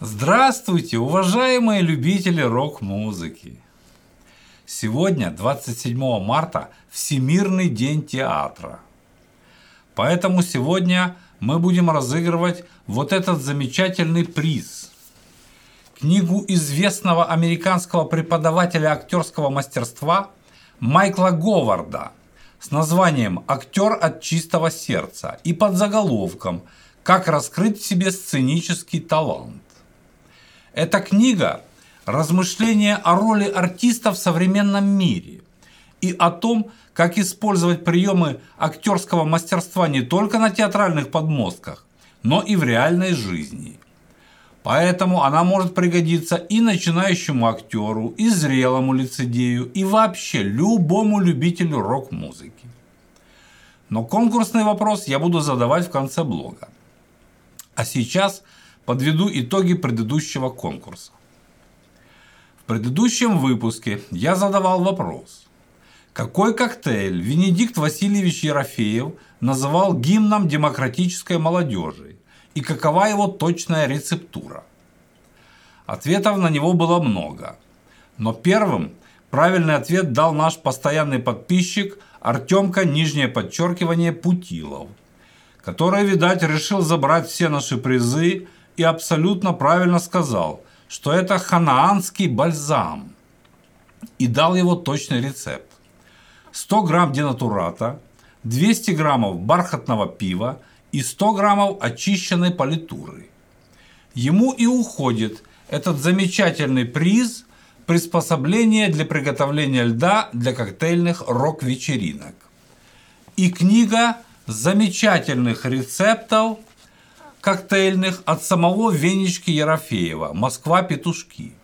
Здравствуйте, уважаемые любители рок-музыки! Сегодня, 27 марта, Всемирный день театра. Поэтому сегодня мы будем разыгрывать вот этот замечательный приз. Книгу известного американского преподавателя актерского мастерства Майкла Говарда с названием «Актер от чистого сердца» и под заголовком «Как раскрыть в себе сценический талант». Эта книга – размышления о роли артиста в современном мире и о том, как использовать приемы актерского мастерства не только на театральных подмостках, но и в реальной жизни. Поэтому она может пригодиться и начинающему актеру, и зрелому лицедею, и вообще любому любителю рок-музыки. Но конкурсный вопрос я буду задавать в конце блога. А сейчас – подведу итоги предыдущего конкурса. В предыдущем выпуске я задавал вопрос. Какой коктейль Венедикт Васильевич Ерофеев называл гимном демократической молодежи и какова его точная рецептура? Ответов на него было много. Но первым правильный ответ дал наш постоянный подписчик Артемка, нижнее подчеркивание, Путилов, который, видать, решил забрать все наши призы и абсолютно правильно сказал, что это ханаанский бальзам и дал его точный рецепт. 100 грамм денатурата, 200 граммов бархатного пива и 100 граммов очищенной политуры. Ему и уходит этот замечательный приз приспособление для приготовления льда для коктейльных рок-вечеринок. И книга замечательных рецептов коктейльных от самого Венечки Ерофеева «Москва-петушки».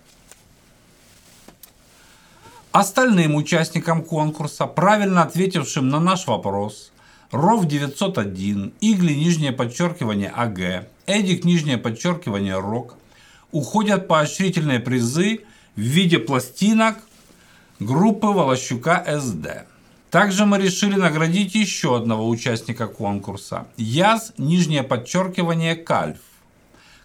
Остальным участникам конкурса, правильно ответившим на наш вопрос, РОВ 901, Игли нижнее подчеркивание АГ, Эдик нижнее подчеркивание РОК, уходят поощрительные призы в виде пластинок группы Волощука СД. Также мы решили наградить еще одного участника конкурса. Яз, нижнее подчеркивание, Кальф,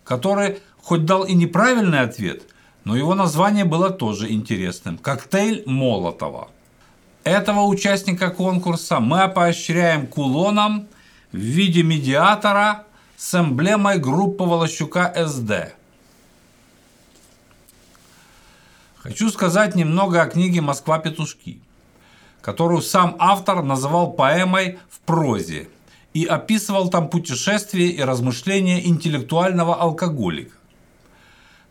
который хоть дал и неправильный ответ, но его название было тоже интересным. Коктейль Молотова. Этого участника конкурса мы поощряем кулоном в виде медиатора с эмблемой группы Волощука СД. Хочу сказать немного о книге «Москва-петушки» которую сам автор называл поэмой в прозе и описывал там путешествия и размышления интеллектуального алкоголика.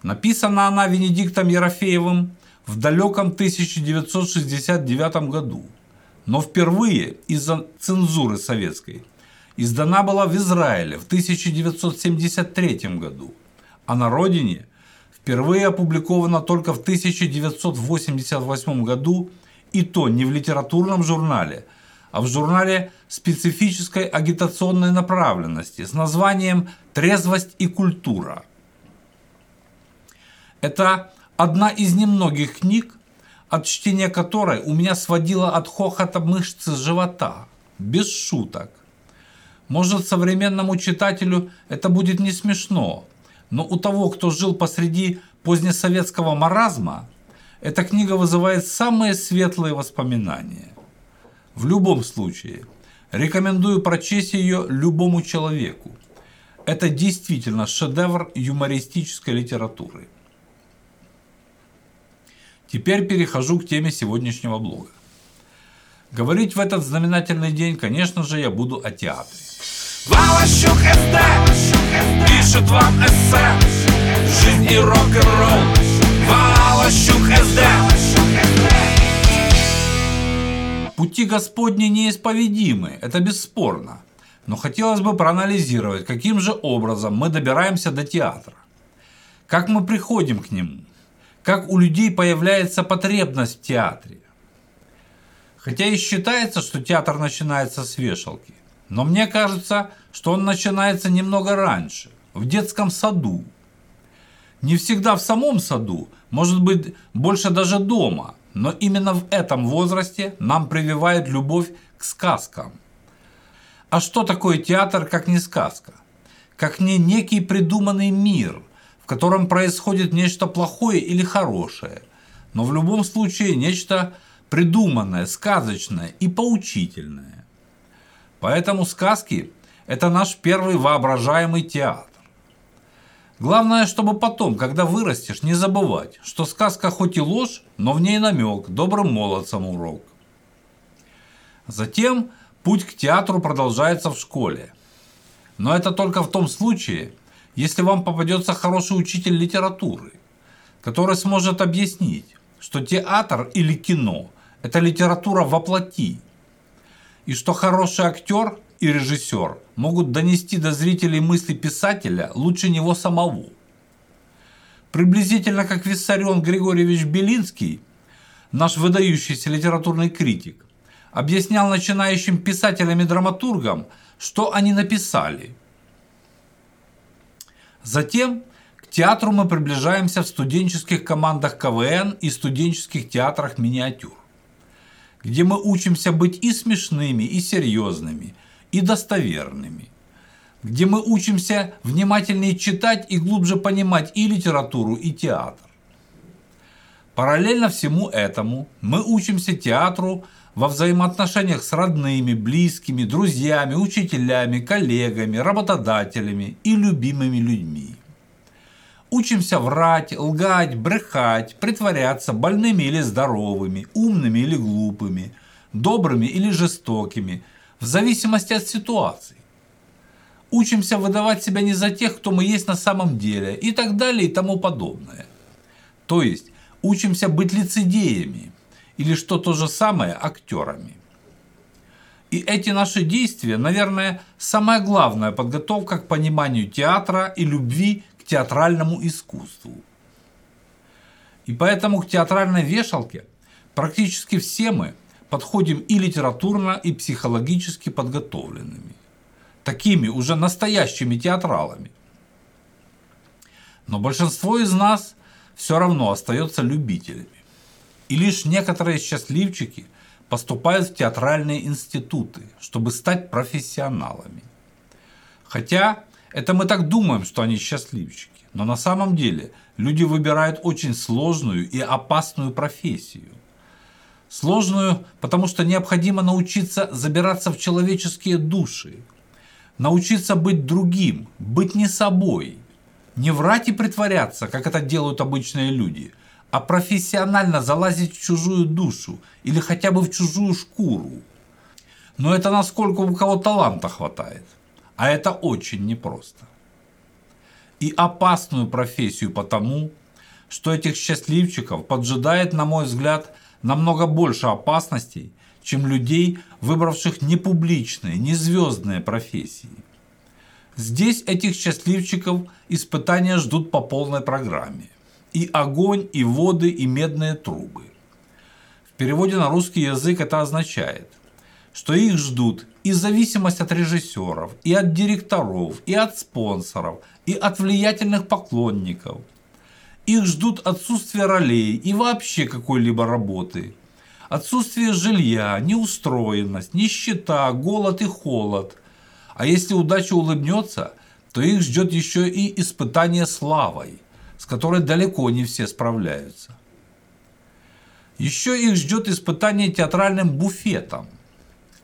Написана она Венедиктом Ерофеевым в далеком 1969 году, но впервые из-за цензуры советской издана была в Израиле в 1973 году, а на родине впервые опубликована только в 1988 году и то не в литературном журнале, а в журнале специфической агитационной направленности с названием «Трезвость и культура». Это одна из немногих книг, от чтения которой у меня сводило от хохота мышцы живота, без шуток. Может, современному читателю это будет не смешно, но у того, кто жил посреди позднесоветского маразма, эта книга вызывает самые светлые воспоминания. В любом случае, рекомендую прочесть ее любому человеку. Это действительно шедевр юмористической литературы. Теперь перехожу к теме сегодняшнего блога. Говорить в этот знаменательный день, конечно же, я буду о театре. Валащук СД пишет вам эссе «Жизнь и рок-н-ролл» Пути Господни неисповедимы, это бесспорно. Но хотелось бы проанализировать, каким же образом мы добираемся до театра. Как мы приходим к нему. Как у людей появляется потребность в театре. Хотя и считается, что театр начинается с вешалки. Но мне кажется, что он начинается немного раньше, в детском саду. Не всегда в самом саду, может быть, больше даже дома, но именно в этом возрасте нам прививают любовь к сказкам. А что такое театр, как не сказка? Как не некий придуманный мир, в котором происходит нечто плохое или хорошее, но в любом случае нечто придуманное, сказочное и поучительное. Поэтому сказки – это наш первый воображаемый театр. Главное, чтобы потом, когда вырастешь, не забывать, что сказка хоть и ложь, но в ней намек, добрым молодцам урок. Затем путь к театру продолжается в школе. Но это только в том случае, если вам попадется хороший учитель литературы, который сможет объяснить, что театр или кино – это литература воплоти, и что хороший актер и режиссер могут донести до зрителей мысли писателя лучше него самого. Приблизительно как Виссарион Григорьевич Белинский, наш выдающийся литературный критик, объяснял начинающим писателям и драматургам, что они написали. Затем к театру мы приближаемся в студенческих командах КВН и студенческих театрах миниатюр, где мы учимся быть и смешными, и серьезными – и достоверными, где мы учимся внимательнее читать и глубже понимать и литературу, и театр. Параллельно всему этому мы учимся театру во взаимоотношениях с родными, близкими, друзьями, учителями, коллегами, работодателями и любимыми людьми. Учимся врать, лгать, брехать, притворяться больными или здоровыми, умными или глупыми, добрыми или жестокими – в зависимости от ситуации. Учимся выдавать себя не за тех, кто мы есть на самом деле и так далее и тому подобное. То есть учимся быть лицедеями или что то же самое актерами. И эти наши действия, наверное, самая главная подготовка к пониманию театра и любви к театральному искусству. И поэтому к театральной вешалке практически все мы – подходим и литературно, и психологически подготовленными. Такими уже настоящими театралами. Но большинство из нас все равно остается любителями. И лишь некоторые счастливчики поступают в театральные институты, чтобы стать профессионалами. Хотя это мы так думаем, что они счастливчики. Но на самом деле люди выбирают очень сложную и опасную профессию – Сложную, потому что необходимо научиться забираться в человеческие души, научиться быть другим, быть не собой, не врать и притворяться, как это делают обычные люди, а профессионально залазить в чужую душу или хотя бы в чужую шкуру. Но это насколько у кого таланта хватает, а это очень непросто. И опасную профессию потому, что этих счастливчиков поджидает, на мой взгляд, намного больше опасностей, чем людей, выбравших непубличные, не звездные профессии. Здесь этих счастливчиков испытания ждут по полной программе. И огонь, и воды, и медные трубы. В переводе на русский язык это означает, что их ждут и зависимость от режиссеров, и от директоров, и от спонсоров, и от влиятельных поклонников – их ждут отсутствие ролей и вообще какой-либо работы. Отсутствие жилья, неустроенность, нищета, голод и холод. А если удача улыбнется, то их ждет еще и испытание славой, с которой далеко не все справляются. Еще их ждет испытание театральным буфетом.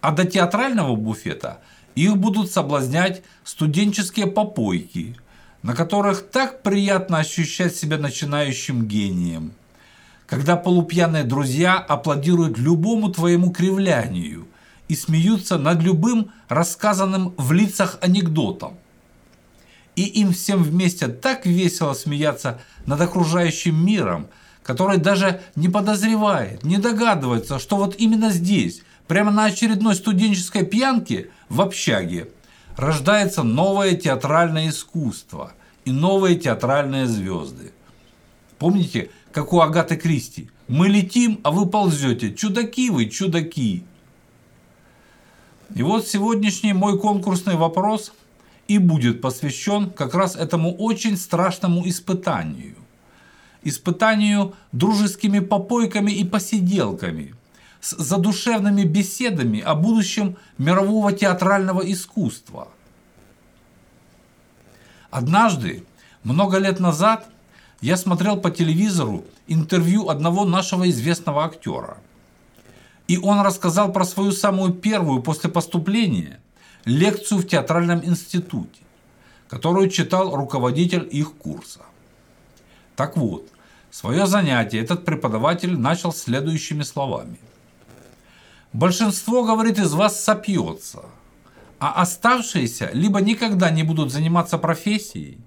А до театрального буфета их будут соблазнять студенческие попойки – на которых так приятно ощущать себя начинающим гением, когда полупьяные друзья аплодируют любому твоему кривлянию и смеются над любым рассказанным в лицах анекдотом. И им всем вместе так весело смеяться над окружающим миром, который даже не подозревает, не догадывается, что вот именно здесь, прямо на очередной студенческой пьянке в общаге, рождается новое театральное искусство и новые театральные звезды. Помните, как у Агаты Кристи? Мы летим, а вы ползете. Чудаки вы, чудаки. И вот сегодняшний мой конкурсный вопрос и будет посвящен как раз этому очень страшному испытанию. Испытанию дружескими попойками и посиделками – с задушевными беседами о будущем мирового театрального искусства. Однажды Много лет назад я смотрел по телевизору интервью одного нашего известного актера. И он рассказал про свою самую первую после поступления лекцию в театральном институте, которую читал руководитель их курса. Так вот, свое занятие этот преподаватель начал следующими словами. Большинство, говорит, из вас сопьется, а оставшиеся либо никогда не будут заниматься профессией,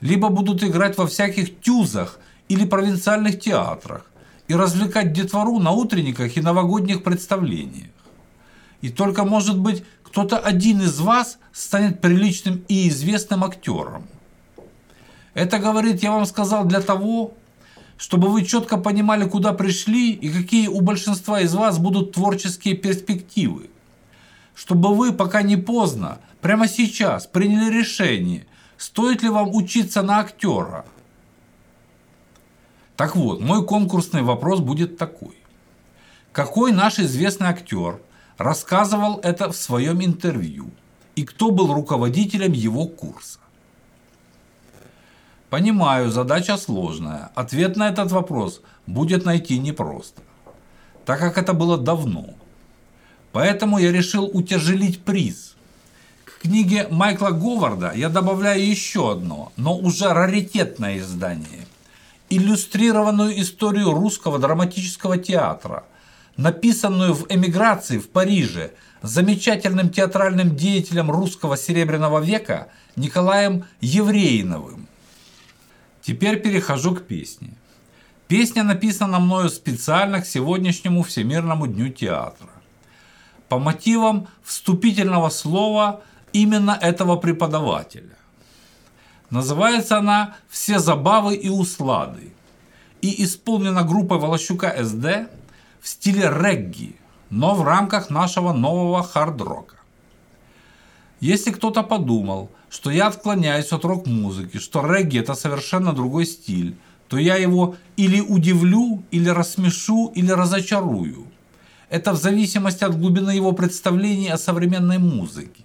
либо будут играть во всяких тюзах или провинциальных театрах и развлекать детвору на утренниках и новогодних представлениях. И только, может быть, кто-то один из вас станет приличным и известным актером. Это, говорит, я вам сказал для того, чтобы вы четко понимали, куда пришли и какие у большинства из вас будут творческие перспективы. Чтобы вы, пока не поздно, прямо сейчас приняли решение, стоит ли вам учиться на актера. Так вот, мой конкурсный вопрос будет такой. Какой наш известный актер рассказывал это в своем интервью и кто был руководителем его курса? Понимаю, задача сложная. Ответ на этот вопрос будет найти непросто, так как это было давно. Поэтому я решил утяжелить приз. К книге Майкла Говарда я добавляю еще одно, но уже раритетное издание. Иллюстрированную историю русского драматического театра, написанную в эмиграции в Париже замечательным театральным деятелем русского серебряного века Николаем Евреиновым. Теперь перехожу к песне. Песня написана мною специально к сегодняшнему Всемирному дню театра. По мотивам вступительного слова именно этого преподавателя. Называется она «Все забавы и услады» и исполнена группой Волощука СД в стиле регги, но в рамках нашего нового хард-рока. Если кто-то подумал, что я отклоняюсь от рок-музыки, что регги – это совершенно другой стиль, то я его или удивлю, или рассмешу, или разочарую. Это в зависимости от глубины его представлений о современной музыке.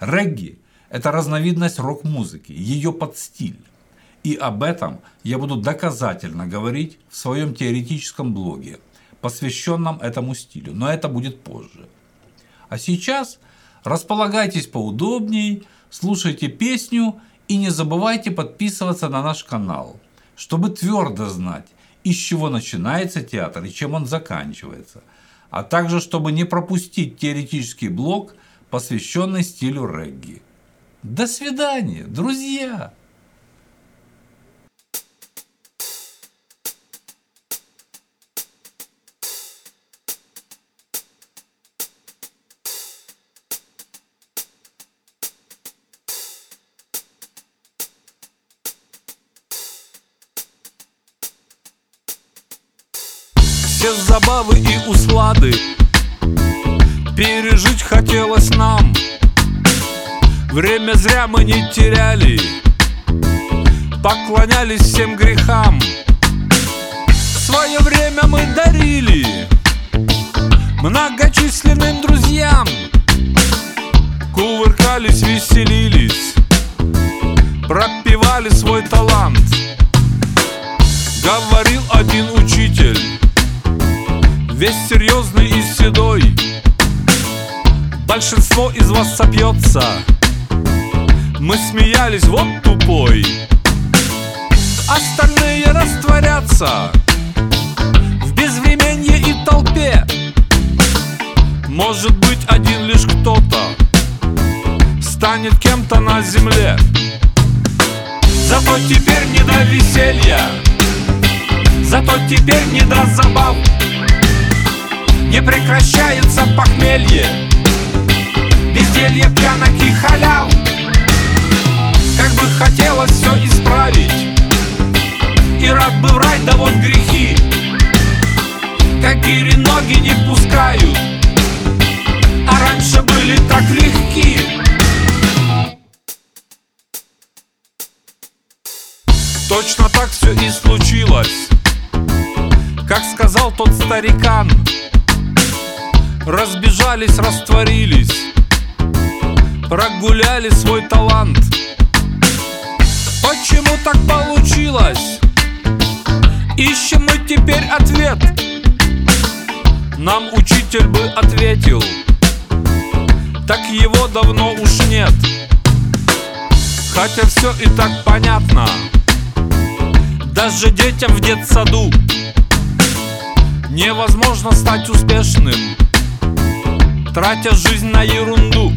Регги – это разновидность рок-музыки, ее подстиль. И об этом я буду доказательно говорить в своем теоретическом блоге, посвященном этому стилю, но это будет позже. А сейчас располагайтесь поудобней, слушайте песню и не забывайте подписываться на наш канал, чтобы твердо знать, из чего начинается театр и чем он заканчивается, а также чтобы не пропустить теоретический блок, посвященный стилю регги. До свидания, друзья! Все забавы и услады. Пережить хотелось нам. Время зря мы не теряли. Поклонялись всем грехам. Свое время мы дарили Многочисленным друзьям. Кувыркались, веселились Пропивали свой талант. Говорил один учитель Весь серьезный и седой. Большинство из вас сопьется. Мы смеялись, вот тупой. Остальные растворятся В безвременье и толпе. Может быть один лишь кто-то Станет кем-то на земле. Зато теперь не до веселья Зато теперь не до забав не прекращается похмелье. Безделье пьянок и халяв Как бы хотелось все исправить. И рад бы в рай, да вот грехи. Как гири ноги не пускают. А раньше были так легки. Точно так все и случилось. Как сказал тот старикан Разбежались, растворились. Прогуляли свой талант. Почему так получилось? Ищем мы теперь ответ. Нам учитель бы ответил. Так его давно уж нет. Хотя все и так понятно. Даже детям в детсаду Невозможно стать успешным Тратя жизнь на ерунду.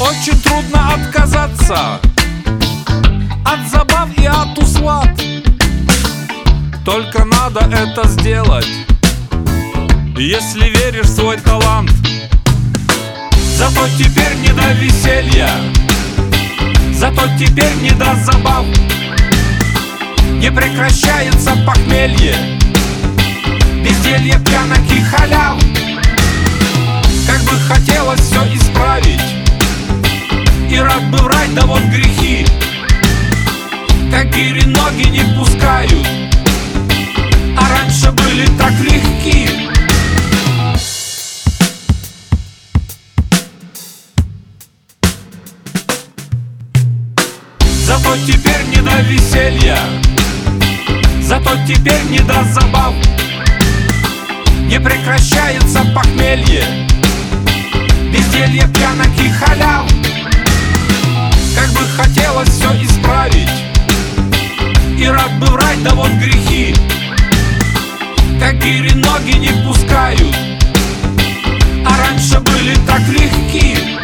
Очень трудно отказаться От забав и от услад. Только надо это сделать Если веришь в свой талант. Зато теперь не до веселья Зато теперь не до забав. Не прекращается похмелье Безделье, пьянок и халяв бы хотелось все исправить. И рад бы врать, да вот грехи. Как гири ноги не пускают. А раньше были так легки. Зато теперь не до веселья. Зато теперь не до забав. Не прекращается похмелье Безделье, пьянок и халяв Как бы хотелось все исправить. И рад бы врать, да вот грехи. Как гири ноги не пускают. А раньше были так легки